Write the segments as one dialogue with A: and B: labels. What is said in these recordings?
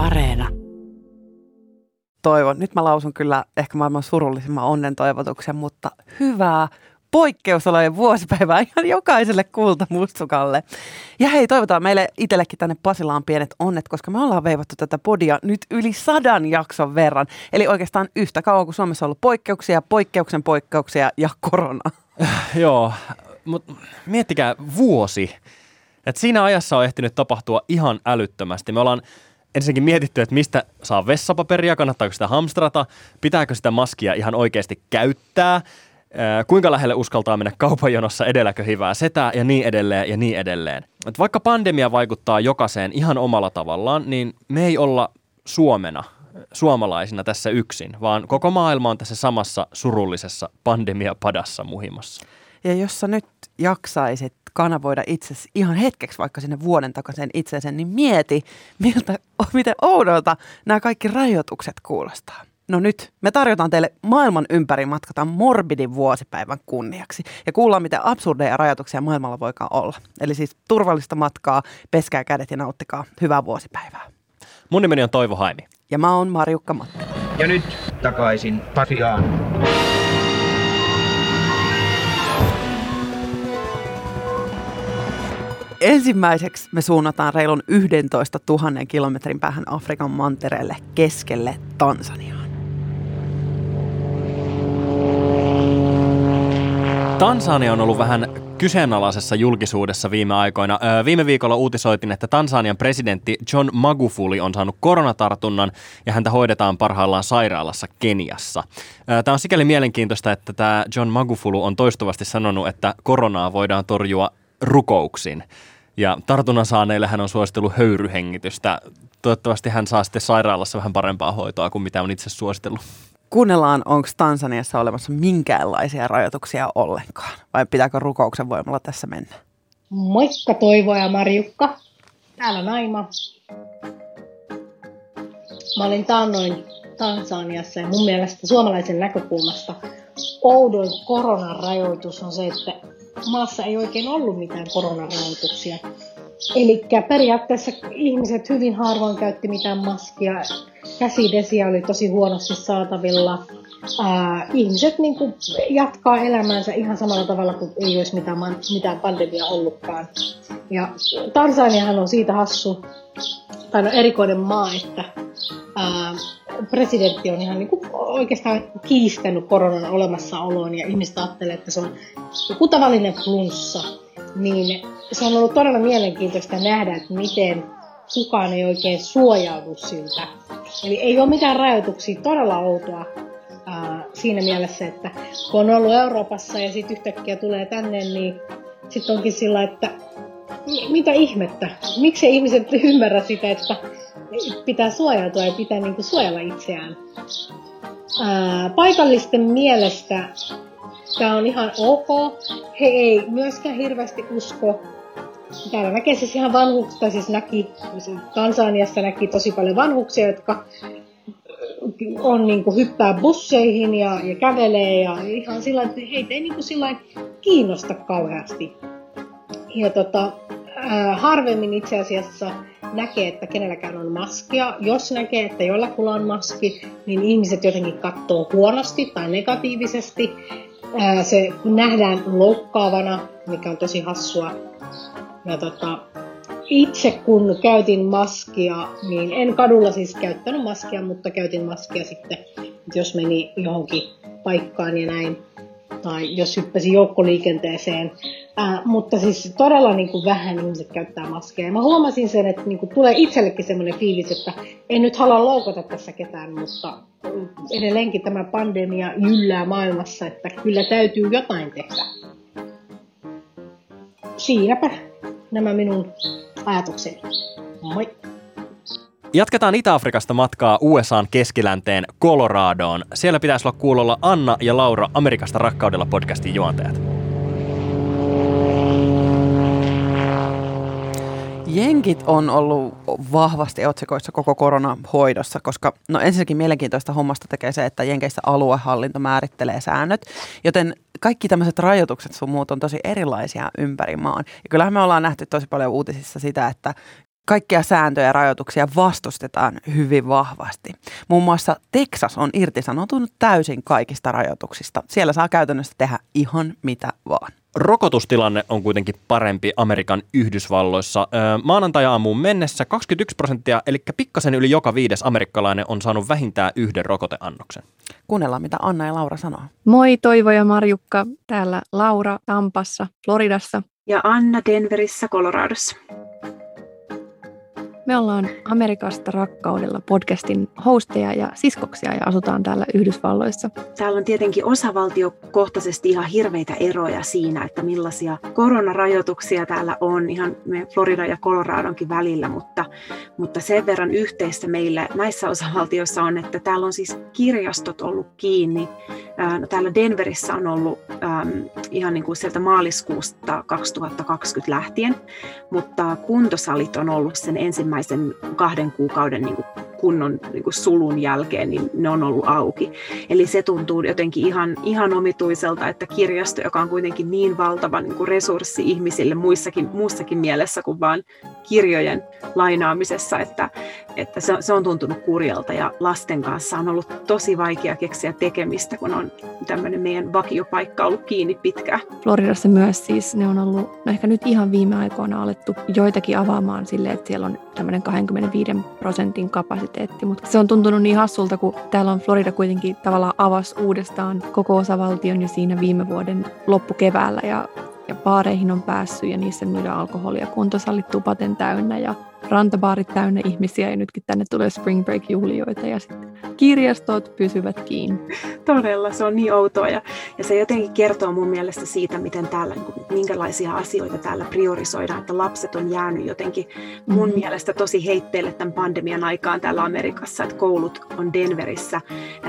A: Areena.
B: Toivon. Nyt mä lausun kyllä ehkä maailman surullisimman onnen toivotuksen, mutta hyvää poikkeusolojen vuosipäivää ihan jokaiselle kultamustukalle. Ja hei, toivotaan meille itsellekin tänne Pasilaan pienet onnet, koska me ollaan veivattu tätä podia nyt yli sadan jakson verran. Eli oikeastaan yhtä kauan kuin Suomessa on ollut poikkeuksia, poikkeuksen poikkeuksia ja korona.
C: Joo, mutta miettikää vuosi. Et siinä ajassa on ehtinyt tapahtua ihan älyttömästi. Me ollaan ensinnäkin mietitty, että mistä saa vessapaperia, kannattaako sitä hamstrata, pitääkö sitä maskia ihan oikeasti käyttää, kuinka lähelle uskaltaa mennä kaupanjonossa, edelläkö hyvää setää ja niin edelleen ja niin edelleen. Et vaikka pandemia vaikuttaa jokaiseen ihan omalla tavallaan, niin me ei olla Suomena, suomalaisina tässä yksin, vaan koko maailma on tässä samassa surullisessa pandemiapadassa muhimassa.
B: Ja jos sä nyt jaksaisit kanavoida itsesi ihan hetkeksi vaikka sinne vuoden takaisin itseensä, niin mieti, miltä, miten oudolta nämä kaikki rajoitukset kuulostaa. No nyt me tarjotaan teille maailman ympäri matkata morbidin vuosipäivän kunniaksi ja kuullaan, miten absurdeja rajoituksia maailmalla voikaan olla. Eli siis turvallista matkaa, peskää kädet ja nauttikaa hyvää vuosipäivää.
C: Mun nimeni on Toivo Haimi.
B: Ja mä oon Marjukka Mattila.
D: Ja nyt takaisin Pasiaan.
B: Ensimmäiseksi me suunnataan reilun 11 000 kilometrin päähän Afrikan mantereelle keskelle Tansaniaan.
C: Tansania on ollut vähän kyseenalaisessa julkisuudessa viime aikoina. viime viikolla uutisoitin, että Tansanian presidentti John Magufuli on saanut koronatartunnan ja häntä hoidetaan parhaillaan sairaalassa Keniassa. tämä on sikäli mielenkiintoista, että tämä John Magufulu on toistuvasti sanonut, että koronaa voidaan torjua rukouksin. Ja tartunnan saaneille hän on suositellut höyryhengitystä. Toivottavasti hän saa sitten sairaalassa vähän parempaa hoitoa kuin mitä on itse suositellut.
B: Kuunnellaan, onko Tansaniassa olemassa minkäänlaisia rajoituksia ollenkaan, vai pitääkö rukouksen voimalla tässä mennä?
E: Moikka Toivo ja Marjukka. Täällä Naima. Mä olin taannoin Tansaniassa ja mun mielestä suomalaisen näkökulmasta oudoin koronarajoitus on se, että maassa ei oikein ollut mitään koronarajoituksia. Eli periaatteessa ihmiset hyvin harvoin käytti mitään maskia, käsidesiä oli tosi huonosti saatavilla. Ää, ihmiset niin kuin, jatkaa elämäänsä ihan samalla tavalla kuin ei olisi mitään, mitään pandemia ollutkaan. Ja Tansaniahan on siitä hassu, tai no erikoinen maa, että ää, presidentti on ihan niin kuin oikeastaan kiistänyt koronan olemassaoloon ja ihmiset ajattelee, että se on joku tavallinen flunssa. Niin se on ollut todella mielenkiintoista nähdä, että miten kukaan ei oikein suojaudu siltä. Eli ei ole mitään rajoituksia, todella outoa ää, siinä mielessä, että kun on ollut Euroopassa ja sitten yhtäkkiä tulee tänne, niin sitten onkin sillä, että mitä ihmettä, miksi ihmiset ymmärrä sitä, että pitää suojautua ja pitää niin kuin suojella itseään. Ää, paikallisten mielestä tämä on ihan ok. He ei myöskään hirveästi usko. Täällä näkee siis ihan vanhuksia, siis näki, Tansaniassa näki tosi paljon vanhuksia, jotka on niin kuin hyppää busseihin ja, ja kävelee ja ihan sillä että heitä ei niin kuin sillä kiinnosta kauheasti. Ja tota, äh, harvemmin itse asiassa näkee, että kenelläkään on maskia. Jos näkee, että jollakulla on maski, niin ihmiset jotenkin katsoo huonosti tai negatiivisesti. Se nähdään loukkaavana, mikä on tosi hassua. Ja tota, itse kun käytin maskia, niin en kadulla siis käyttänyt maskia, mutta käytin maskia sitten, jos meni johonkin paikkaan ja näin. Tai jos hyppäsi joukkoliikenteeseen, Äh, mutta siis todella niin kuin vähän ihmiset käyttää maskeja. Ja mä huomasin sen, että niin kuin tulee itsellekin semmoinen fiilis, että en nyt halua loukata tässä ketään, mutta edelleenkin tämä pandemia jyllää maailmassa, että kyllä täytyy jotain tehdä. Siinäpä nämä minun ajatukseni. Moi!
C: Jatketaan Itä-Afrikasta matkaa USAn keskilänteen Coloradoon. Siellä pitäisi olla kuulolla Anna ja Laura Amerikasta rakkaudella podcastin juontajat.
B: Jenkit on ollut vahvasti otsikoissa koko koronahoidossa, koska no ensinnäkin mielenkiintoista hommasta tekee se, että Jenkeissä aluehallinto määrittelee säännöt, joten kaikki tämmöiset rajoitukset sun muut on tosi erilaisia ympäri maan. Ja kyllähän me ollaan nähty tosi paljon uutisissa sitä, että Kaikkia sääntöjä ja rajoituksia vastustetaan hyvin vahvasti. Muun muassa Texas on irtisanoutunut täysin kaikista rajoituksista. Siellä saa käytännössä tehdä ihan mitä vaan.
C: Rokotustilanne on kuitenkin parempi Amerikan Yhdysvalloissa. Maanantai-aamuun mennessä 21 prosenttia, eli pikkasen yli joka viides amerikkalainen on saanut vähintään yhden rokoteannoksen.
B: Kuunnellaan, mitä Anna ja Laura sanoo.
A: Moi Toivo ja Marjukka. Täällä Laura Tampassa, Floridassa.
F: Ja Anna Denverissä, Coloradossa.
A: Me ollaan Amerikasta rakkaudella podcastin hosteja ja siskoksia ja asutaan täällä Yhdysvalloissa.
F: Täällä on tietenkin osavaltiokohtaisesti ihan hirveitä eroja siinä, että millaisia koronarajoituksia täällä on ihan me Florida ja Coloradonkin välillä, mutta, mutta sen verran yhteistä meillä näissä osavaltioissa on, että täällä on siis kirjastot ollut kiinni. No, täällä Denverissä on ollut ihan niin kuin sieltä maaliskuusta 2020 lähtien, mutta kuntosalit on ollut sen ensimmäisen ensimmäisen kahden kuukauden niin kuin kunnon niin kuin sulun jälkeen, niin ne on ollut auki. Eli se tuntuu jotenkin ihan, ihan omituiselta, että kirjasto, joka on kuitenkin niin valtava niin kuin resurssi ihmisille muissakin, muussakin mielessä kuin vain kirjojen lainaamisessa, että, että se, se on tuntunut kurjalta ja lasten kanssa on ollut tosi vaikea keksiä tekemistä, kun on tämmöinen meidän vakiopaikka ollut kiinni pitkään.
A: Floridassa myös siis ne on ollut, no ehkä nyt ihan viime aikoina alettu joitakin avaamaan silleen, että siellä on tämmöinen 25 prosentin kapasiteetti, mutta se on tuntunut niin hassulta, kun täällä on Florida kuitenkin tavallaan avasi uudestaan koko osavaltion jo siinä viime vuoden loppukeväällä ja ja baareihin on päässyt ja niissä myydään alkoholia, kuntosallit tupaten täynnä ja rantabaarit täynnä ihmisiä ja nytkin tänne tulee Spring Break-juhlioita ja sitten kirjastot pysyvät kiinni.
F: Todella, se on niin outoa ja, ja se jotenkin kertoo mun mielestä siitä, miten täällä, minkälaisia asioita täällä priorisoidaan, että lapset on jäänyt jotenkin mun mm-hmm. mielestä tosi heitteille tämän pandemian aikaan täällä Amerikassa, että koulut on Denverissä,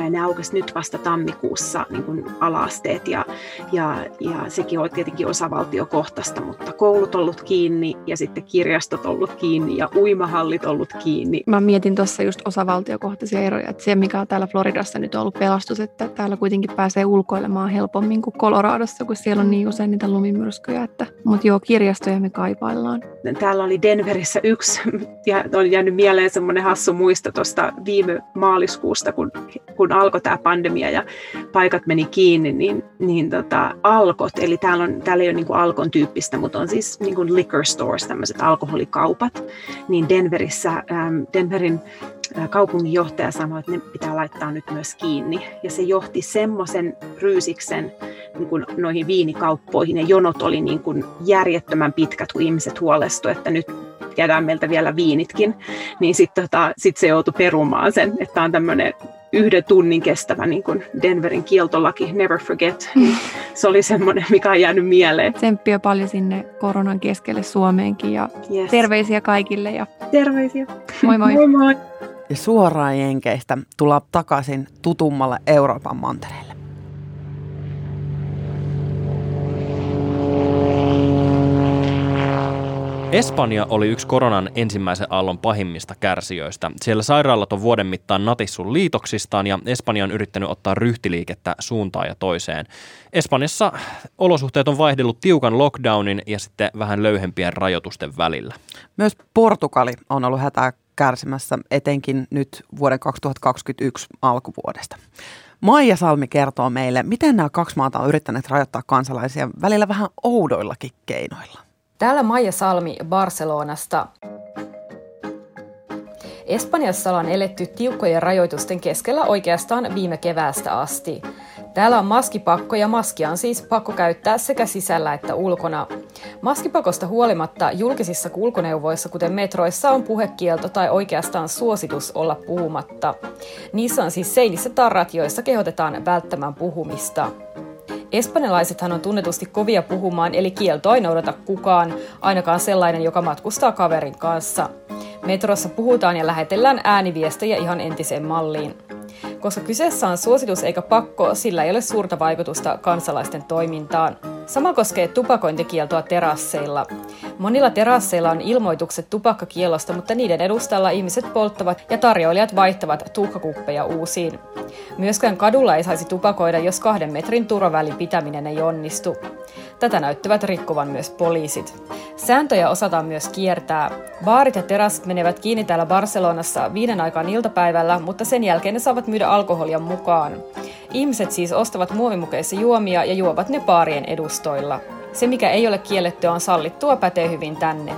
F: ne aukesi nyt vasta tammikuussa niin kuin alaasteet ja, ja, ja sekin on tietenkin osavaltiokohtaista, mutta koulut ollut kiinni ja sitten kirjastot ollut kiinni ja uimahallit ollut kiinni.
A: Mä mietin tuossa just osavaltiokohtaisia eroja, että se mikä on täällä Floridassa nyt ollut pelastus, että täällä kuitenkin pääsee ulkoilemaan helpommin kuin Coloradossa, kun siellä on niin usein niitä lumimyrskyjä. Että, mutta joo, kirjastoja me kaipaillaan.
F: Täällä oli Denverissä yksi, ja on jäänyt mieleen semmoinen hassu muisto tuosta viime maaliskuusta, kun, kun alkoi tämä pandemia ja paikat meni kiinni, niin, niin tota, alkot, eli täällä, on, täällä ei ole niin kuin alkon tyyppistä, mutta on siis niin kuin liquor stores, tämmöiset alkoholikaupat, niin Denverissä, ähm, Denverin äh, kaupunginjohtaja sanoi, että ne pitää laittaa nyt myös kiinni. Ja se johti semmoisen ryysiksen niin kuin noihin viinikauppoihin, ja jonot oli niin kuin järjettömän pitkät, kun ihmiset huolestuivat, että nyt jäädään meiltä vielä viinitkin, niin sitten tota, sit se joutui perumaan sen, että on tämmöinen yhden tunnin kestävä niin kuin Denverin kieltolaki, Never Forget. Niin se oli semmoinen, mikä on jäänyt mieleen.
A: Tsemppiä paljon sinne koronan keskelle Suomeenkin ja yes. terveisiä kaikille. Ja...
F: Terveisiä.
A: Moi moi.
F: moi, moi.
B: Ja suoraan Jenkeistä tullaan takaisin tutummalle Euroopan mantereelle.
C: Espanja oli yksi koronan ensimmäisen aallon pahimmista kärsijöistä. Siellä sairaalat on vuoden mittaan natissun liitoksistaan ja Espanja on yrittänyt ottaa ryhtiliikettä suuntaan ja toiseen. Espanjassa olosuhteet on vaihdellut tiukan lockdownin ja sitten vähän löyhempien rajoitusten välillä.
B: Myös Portugali on ollut hätää kärsimässä etenkin nyt vuoden 2021 alkuvuodesta. Maija Salmi kertoo meille, miten nämä kaksi maata on yrittäneet rajoittaa kansalaisia välillä vähän oudoillakin keinoilla.
G: Täällä Maija Salmi Barcelonasta. Espanjassa on eletty tiukkojen rajoitusten keskellä oikeastaan viime keväästä asti. Täällä on maskipakko ja maskia on siis pakko käyttää sekä sisällä että ulkona. Maskipakosta huolimatta julkisissa kulkuneuvoissa, kuten metroissa, on puhekielto tai oikeastaan suositus olla puhumatta. Niissä on siis seinissä tarrat, joissa kehotetaan välttämään puhumista. Espanjalaisethan on tunnetusti kovia puhumaan, eli kieltoa ei noudata kukaan, ainakaan sellainen, joka matkustaa kaverin kanssa. Metrossa puhutaan ja lähetellään ääniviestejä ihan entiseen malliin. Koska kyseessä on suositus eikä pakko, sillä ei ole suurta vaikutusta kansalaisten toimintaan. Sama koskee tupakointikieltoa terasseilla. Monilla terasseilla on ilmoitukset tupakkakielosta, mutta niiden edustalla ihmiset polttavat ja tarjoilijat vaihtavat tuhkakuppeja uusiin. Myöskään kadulla ei saisi tupakoida, jos kahden metrin turvavälin pitäminen ei onnistu. Tätä näyttävät rikkovan myös poliisit. Sääntöjä osataan myös kiertää. Baarit ja terassit menevät kiinni täällä Barcelonassa viiden aikaan iltapäivällä, mutta sen jälkeen ne saavat myydä alkoholia mukaan. Ihmiset siis ostavat muovimukeissa juomia ja juovat ne baarien edustoilla. Se, mikä ei ole kiellettyä, on sallittua pätee hyvin tänne.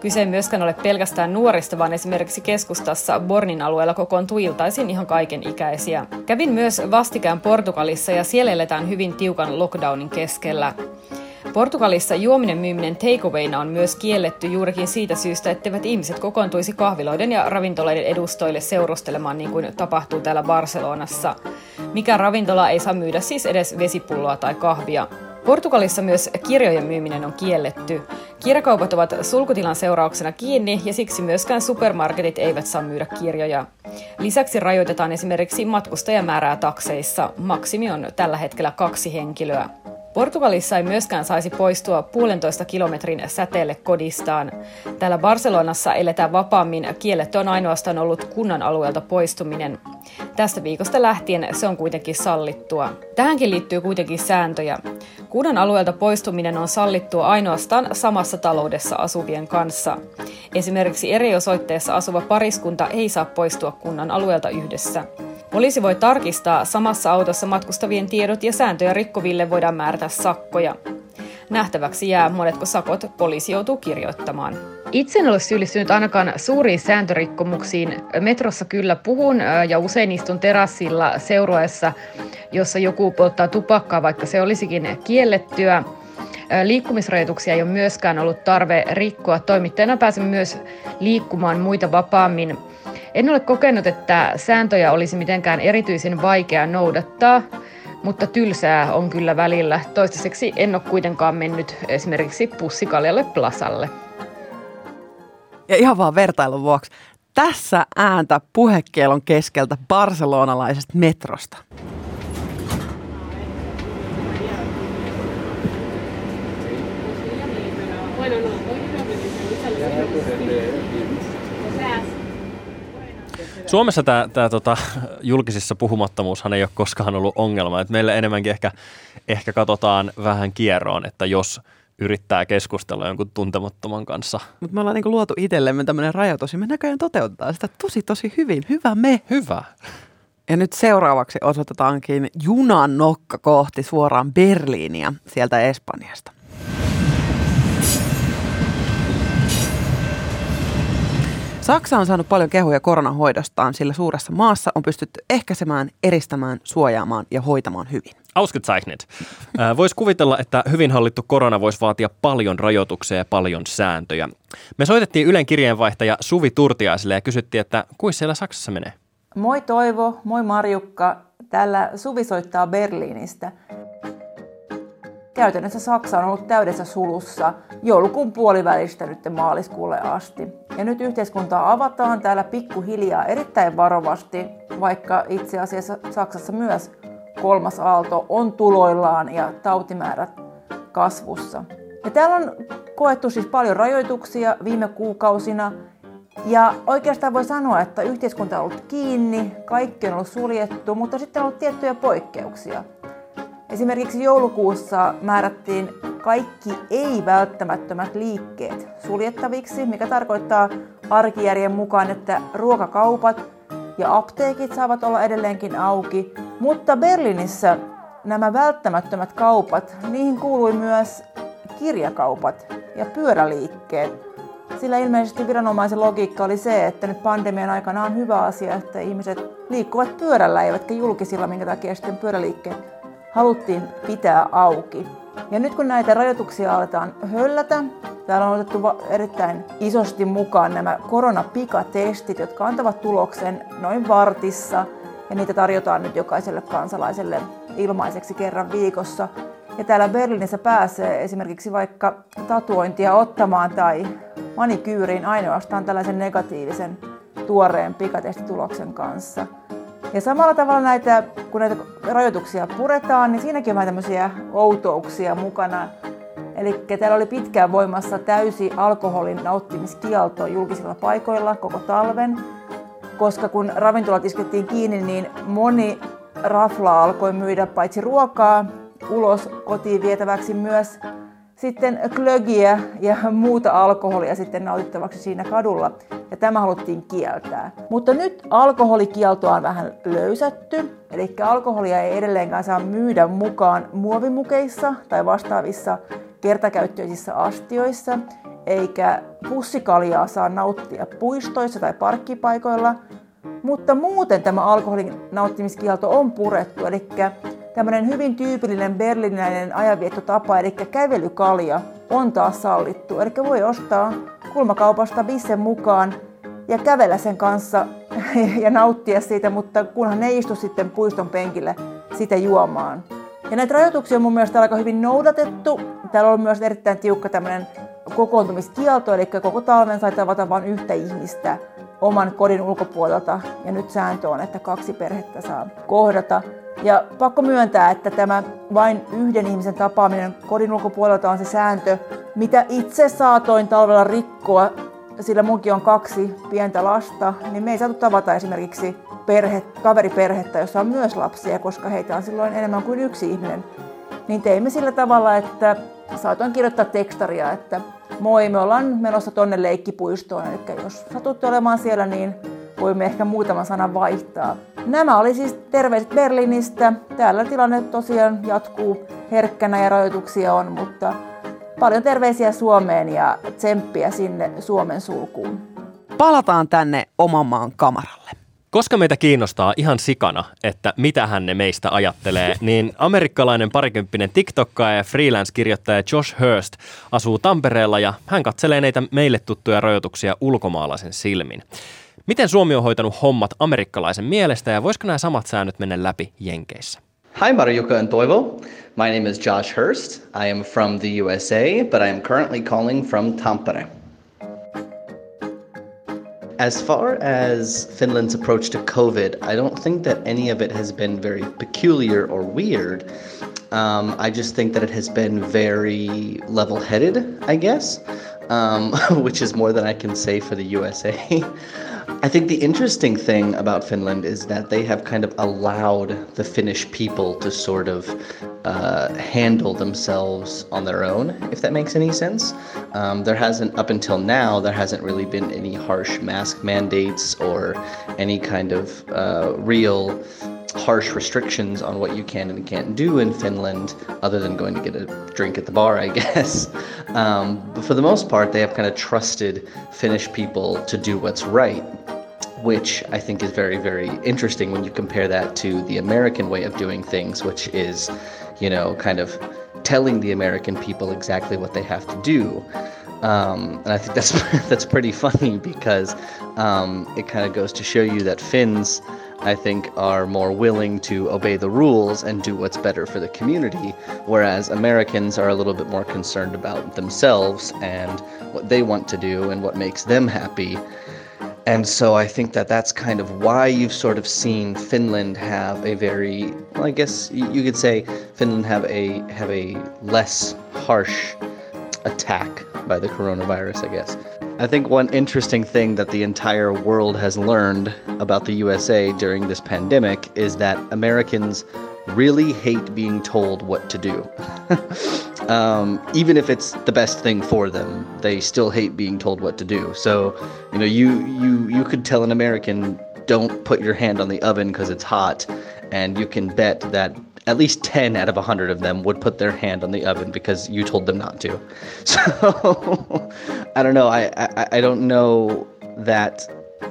G: Kyse ei myöskään ole pelkästään nuorista, vaan esimerkiksi keskustassa Bornin alueella kokoontuu iltaisin ihan kaiken ikäisiä. Kävin myös vastikään Portugalissa ja siellä eletään hyvin tiukan lockdownin keskellä. Portugalissa juominen myyminen takeawayna on myös kielletty juurikin siitä syystä, etteivät ihmiset kokoontuisi kahviloiden ja ravintoloiden edustoille seurustelemaan niin kuin tapahtuu täällä Barcelonassa. Mikä ravintola ei saa myydä siis edes vesipulloa tai kahvia. Portugalissa myös kirjojen myyminen on kielletty. Kirjakaupat ovat sulkutilan seurauksena kiinni ja siksi myöskään supermarketit eivät saa myydä kirjoja. Lisäksi rajoitetaan esimerkiksi matkustajamäärää takseissa. Maksimi on tällä hetkellä kaksi henkilöä. Portugalissa ei myöskään saisi poistua puolentoista kilometrin säteelle kodistaan. Täällä Barcelonassa eletään vapaammin, kielletty on ainoastaan ollut kunnan alueelta poistuminen. Tästä viikosta lähtien se on kuitenkin sallittua. Tähänkin liittyy kuitenkin sääntöjä. Kunnan alueelta poistuminen on sallittua ainoastaan samassa taloudessa asuvien kanssa. Esimerkiksi eri osoitteessa asuva pariskunta ei saa poistua kunnan alueelta yhdessä. Poliisi voi tarkistaa samassa autossa matkustavien tiedot ja sääntöjä rikkoville voidaan määrätä sakkoja. Nähtäväksi jää, monetko sakot poliisi joutuu kirjoittamaan. Itse en ole syyllistynyt ainakaan suuriin sääntörikkomuksiin. Metrossa kyllä puhun ja usein istun terassilla seurueessa, jossa joku polttaa tupakkaa, vaikka se olisikin kiellettyä. Liikkumisrajoituksia ei ole myöskään ollut tarve rikkoa. Toimittajana pääsemme myös liikkumaan muita vapaammin. En ole kokenut, että sääntöjä olisi mitenkään erityisen vaikea noudattaa, mutta tylsää on kyllä välillä. Toistaiseksi en ole kuitenkaan mennyt esimerkiksi pussikaljalle plasalle.
B: Ja ihan vaan vertailun vuoksi, tässä ääntä puhekielon keskeltä barcelonalaisesta metrosta.
C: Suomessa tämä, tämä tota, julkisissa puhumattomuushan ei ole koskaan ollut ongelma. Et meillä enemmänkin ehkä, ehkä katsotaan vähän kierroon, että jos yrittää keskustella jonkun tuntemattoman kanssa.
B: Mutta me ollaan niinku luotu itsellemme tämmöinen rajoitus ja me näköjään toteutetaan sitä tosi tosi hyvin. Hyvä me.
C: Hyvä.
B: Ja nyt seuraavaksi osoitetaankin junan nokka kohti suoraan Berliiniä sieltä Espanjasta. Saksa on saanut paljon kehuja koronahoidostaan, sillä suuressa maassa on pystytty ehkäisemään, eristämään, suojaamaan ja hoitamaan hyvin.
C: Ausgezeichnet. Voisi kuvitella, että hyvin hallittu korona voisi vaatia paljon rajoituksia ja paljon sääntöjä. Me soitettiin Ylen kirjeenvaihtaja Suvi Turtiaiselle ja kysyttiin, että kuin siellä Saksassa menee?
H: Moi Toivo, moi Marjukka. Täällä Suvi soittaa Berliinistä. Käytännössä Saksa on ollut täydessä sulussa joulukuun puolivälistä nyt maaliskuulle asti. Ja nyt yhteiskuntaa avataan täällä pikkuhiljaa erittäin varovasti, vaikka itse asiassa Saksassa myös kolmas aalto on tuloillaan ja tautimäärät kasvussa. Ja täällä on koettu siis paljon rajoituksia viime kuukausina. Ja oikeastaan voi sanoa, että yhteiskunta on ollut kiinni, kaikki on ollut suljettu, mutta sitten on ollut tiettyjä poikkeuksia. Esimerkiksi joulukuussa määrättiin kaikki ei-välttämättömät liikkeet suljettaviksi, mikä tarkoittaa arkijärjen mukaan, että ruokakaupat ja apteekit saavat olla edelleenkin auki, mutta Berliinissä nämä välttämättömät kaupat, niihin kuului myös kirjakaupat ja pyöräliikkeet. Sillä ilmeisesti viranomaisen logiikka oli se, että nyt pandemian aikana on hyvä asia, että ihmiset liikkuvat pyörällä eivätkä julkisilla, minkä takia sitten pyöräliikkeet haluttiin pitää auki. Ja nyt kun näitä rajoituksia aletaan höllätä, täällä on otettu erittäin isosti mukaan nämä koronapikatestit, jotka antavat tuloksen noin vartissa. Ja niitä tarjotaan nyt jokaiselle kansalaiselle ilmaiseksi kerran viikossa. Ja täällä Berliinissä pääsee esimerkiksi vaikka tatuointia ottamaan tai manikyyriin ainoastaan tällaisen negatiivisen tuoreen pikatestituloksen kanssa. Ja samalla tavalla näitä, kun näitä rajoituksia puretaan, niin siinäkin on vähän tämmöisiä outouksia mukana. Eli täällä oli pitkään voimassa täysi alkoholin nauttimiskielto julkisilla paikoilla koko talven, koska kun ravintolat iskettiin kiinni, niin moni rafla alkoi myydä paitsi ruokaa ulos kotiin vietäväksi myös sitten klögiä ja muuta alkoholia sitten nautittavaksi siinä kadulla. Ja tämä haluttiin kieltää. Mutta nyt alkoholikieltoa on vähän löysätty. Eli alkoholia ei edelleenkään saa myydä mukaan muovimukeissa tai vastaavissa kertakäyttöisissä astioissa, eikä pussikaljaa saa nauttia puistoissa tai parkkipaikoilla. Mutta muuten tämä alkoholin nauttimiskielto on purettu, eli tämmöinen hyvin tyypillinen berliiniläinen ajanviettotapa, eli kävelykalja, on taas sallittu. Eli voi ostaa kulmakaupasta bissen mukaan ja kävellä sen kanssa ja nauttia siitä, mutta kunhan ne istu sitten puiston penkille sitä juomaan. Ja näitä rajoituksia on mun mielestä aika hyvin noudatettu. Täällä on myös erittäin tiukka tämmöinen kokoontumiskielto, eli koko talven sai tavata vain yhtä ihmistä oman kodin ulkopuolelta. Ja nyt sääntö on, että kaksi perhettä saa kohdata. Ja pakko myöntää, että tämä vain yhden ihmisen tapaaminen kodin ulkopuolelta on se sääntö, mitä itse saatoin talvella rikkoa, sillä munkin on kaksi pientä lasta, niin me ei saatu tavata esimerkiksi perhe, kaveriperhettä, jossa on myös lapsia, koska heitä on silloin enemmän kuin yksi ihminen. Niin teimme sillä tavalla, että saatoin kirjoittaa tekstaria, että moi, me ollaan menossa tonne leikkipuistoon, eli jos satutte olemaan siellä, niin voimme ehkä muutaman sanan vaihtaa. Nämä oli siis terveiset Berliinistä. Täällä tilanne tosiaan jatkuu herkkänä ja rajoituksia on, mutta paljon terveisiä Suomeen ja tsemppiä sinne Suomen sulkuun.
B: Palataan tänne oman maan kamaralle.
C: Koska meitä kiinnostaa ihan sikana, että mitä hän ne meistä ajattelee, niin amerikkalainen parikymppinen TikTokkaaja ja freelance-kirjoittaja Josh Hurst asuu Tampereella ja hän katselee näitä meille tuttuja rajoituksia ulkomaalaisen silmin. Miten Suomi on hoitanut hommat amerikkalaisen mielestä ja voisiko nämä samat säännöt mennä läpi Jenkeissä?
I: Hi, Mariuka and Toivo. My name is Josh Hurst. I am from the USA, but I am currently calling from Tampere. As far as Finland's approach to COVID, I don't think that any of it has been very peculiar or weird. Um, I just think that it has been very level headed, I guess, um, which is more than I can say for the USA. I think the interesting thing about Finland is that they have kind of allowed the Finnish people to sort of uh, handle themselves on their own, if that makes any sense. Um, there hasn't, up until now, there hasn't really been any harsh mask mandates or any kind of uh, real harsh restrictions on what you can and can't do in Finland, other than going to get a drink at the bar, I guess. Um, but for the most part, they have kind of trusted Finnish people to do what's right, which I think is very, very interesting when you compare that to the American way of doing things, which is, you know, kind of telling the American people exactly what they have to do. Um, and I think that's that's pretty funny because um, it kind of goes to show you that Finns I think, are more willing to obey the rules and do what's better for the community, whereas Americans are a little bit more concerned about themselves and what they want to do and what makes them happy. And so I think that that's kind of why you've sort of seen Finland have a very, well, I guess you could say Finland have a have a less harsh attack by the coronavirus, I guess. I think one interesting thing that the entire world has learned about the USA during this pandemic is that Americans really hate being told what to do. um, even if it's the best thing for them, they still hate being told what to do. So, you know, you you you could tell an American, "Don't put your hand on the oven because it's hot," and you can bet that at least 10 out of 100 of them would put their hand on the oven because you told them not to. So I don't know. I, I, I don't know that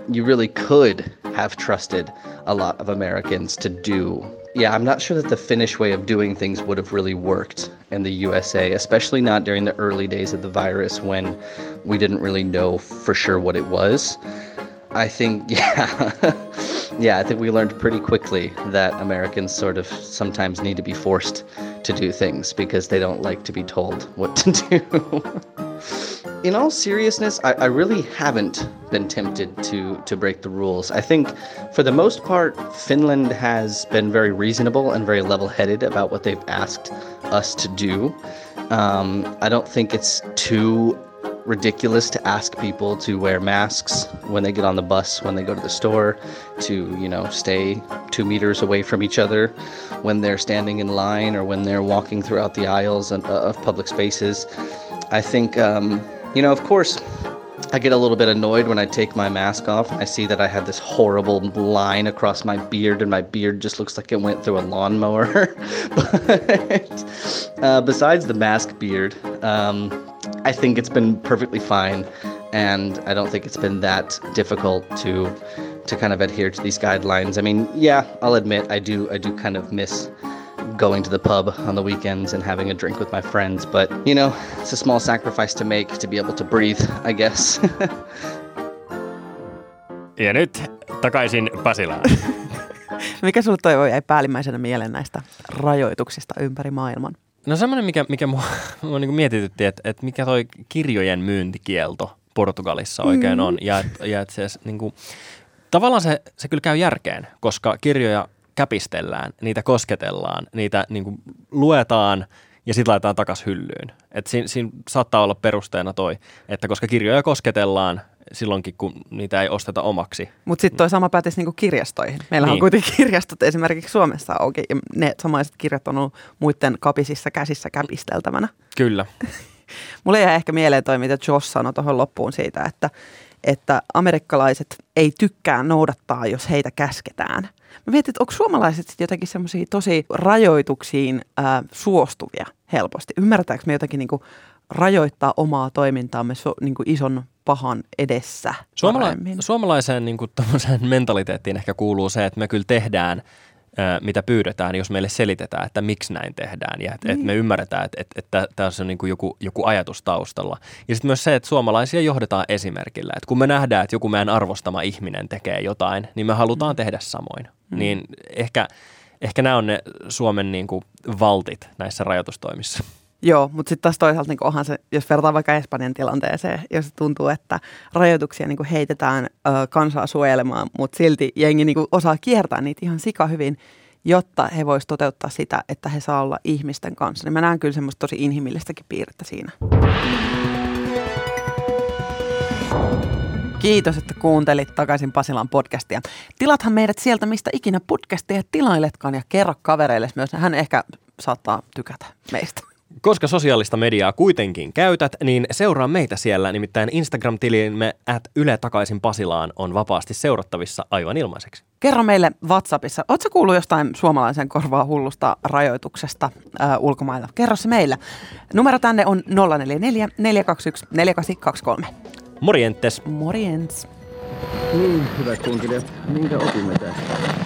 I: you really could have trusted a lot of Americans to do. Yeah, I'm not sure that the Finnish way of doing things would have really worked in the USA, especially not during the early days of the virus when we didn't really know for sure what it was. I think, yeah, yeah, I think we learned pretty quickly that Americans sort of sometimes need to be forced to do things because they don't like to be told what to do. in all seriousness, I, I really haven't been tempted to to break the rules. I think, for the most part, Finland has been very reasonable and very level-headed about what they've asked us to do. Um, I don't think it's too ridiculous to ask people to wear masks when they get on the bus, when they go to the store, to, you know, stay two meters away from each other when they're standing in line or when they're walking throughout the aisles of, of public spaces. I think, um, you know, of course, I get a little bit annoyed when I take my mask off. and I see that I have this horrible line across my beard, and my beard just looks like it went through a lawnmower. but uh, besides the mask beard, um, I think it's been perfectly fine, and I don't think it's been that difficult to to kind of adhere to these guidelines. I mean, yeah, I'll admit I do I do kind of miss going to the pub on the weekends and having a drink with my friends, but you know, it's a small sacrifice to make to be able to breathe, I guess.
C: ja nyt takaisin Pasilaan.
B: Mikä sulle toivo jäi päällimmäisenä mieleen näistä rajoituksista ympäri maailman?
C: No semmoinen, mikä, mikä mua, mua niin mietitytti, että, että mikä toi kirjojen myyntikielto Portugalissa oikein on. Ja, ja että se, niin kuin, tavallaan se, se kyllä käy järkeen, koska kirjoja käpistellään, niitä kosketellaan, niitä niin kuin, luetaan ja sitten laitetaan takaisin hyllyyn. Et siinä, siinä saattaa olla perusteena toi, että koska kirjoja kosketellaan silloinkin, kun niitä ei osteta omaksi.
B: Mutta sitten toi sama pätisi niinku kirjastoihin. Meillä niin. on kuitenkin kirjastot esimerkiksi Suomessa auki ja ne samaiset kirjat on ollut muiden kapisissa käsissä käpisteltävänä.
C: Kyllä.
B: Mulle jäi ehkä mieleen toi, mitä Josh sanoi tuohon loppuun siitä, että, että amerikkalaiset ei tykkää noudattaa, jos heitä käsketään. Mä mietin, että onko suomalaiset sitten jotenkin semmoisia tosi rajoituksiin ää, suostuvia helposti? Ymmärtääkö me jotenkin niinku rajoittaa omaa toimintaamme so, niinku ison pahan edessä
C: Suomala- Suomalaiseen niin kuin, mentaliteettiin ehkä kuuluu se, että me kyllä tehdään mitä pyydetään, jos meille selitetään, että miksi näin tehdään ja että, niin. että me ymmärretään, että, että, että tässä on niin kuin joku, joku ajatus taustalla. Ja sitten myös se, että suomalaisia johdetaan esimerkillä. Että kun me nähdään, että joku meidän arvostama ihminen tekee jotain, niin me halutaan mm. tehdä samoin. Mm. Niin ehkä, ehkä nämä on ne Suomen niin kuin valtit näissä rajoitustoimissa.
B: Joo, mutta sitten taas toisaalta niin onhan se, jos verrataan vaikka Espanjan tilanteeseen, jos tuntuu, että rajoituksia niin heitetään ö, kansaa suojelemaan, mutta silti jengi niin osaa kiertää niitä ihan sika hyvin, jotta he voisivat toteuttaa sitä, että he saa olla ihmisten kanssa. Niin mä näen kyllä semmoista tosi inhimillistäkin piirrettä siinä. Kiitos, että kuuntelit takaisin Pasilan podcastia. Tilathan meidät sieltä, mistä ikinä podcastia tilailetkaan ja kerro kavereille myös. Hän ehkä saattaa tykätä meistä.
C: Koska sosiaalista mediaa kuitenkin käytät, niin seuraa meitä siellä, nimittäin Instagram-tilimme at Yle takaisin Pasilaan on vapaasti seurattavissa aivan ilmaiseksi.
B: Kerro meille WhatsAppissa, ootko kuullut jostain suomalaisen korvaa hullusta rajoituksesta äh, ulkomailla? Kerro se meille. Numero tänne on 044 421 4823.
C: Morjentes.
B: Morjens.
I: Niin, hyvät kuuntelijat, minkä opimme tästä?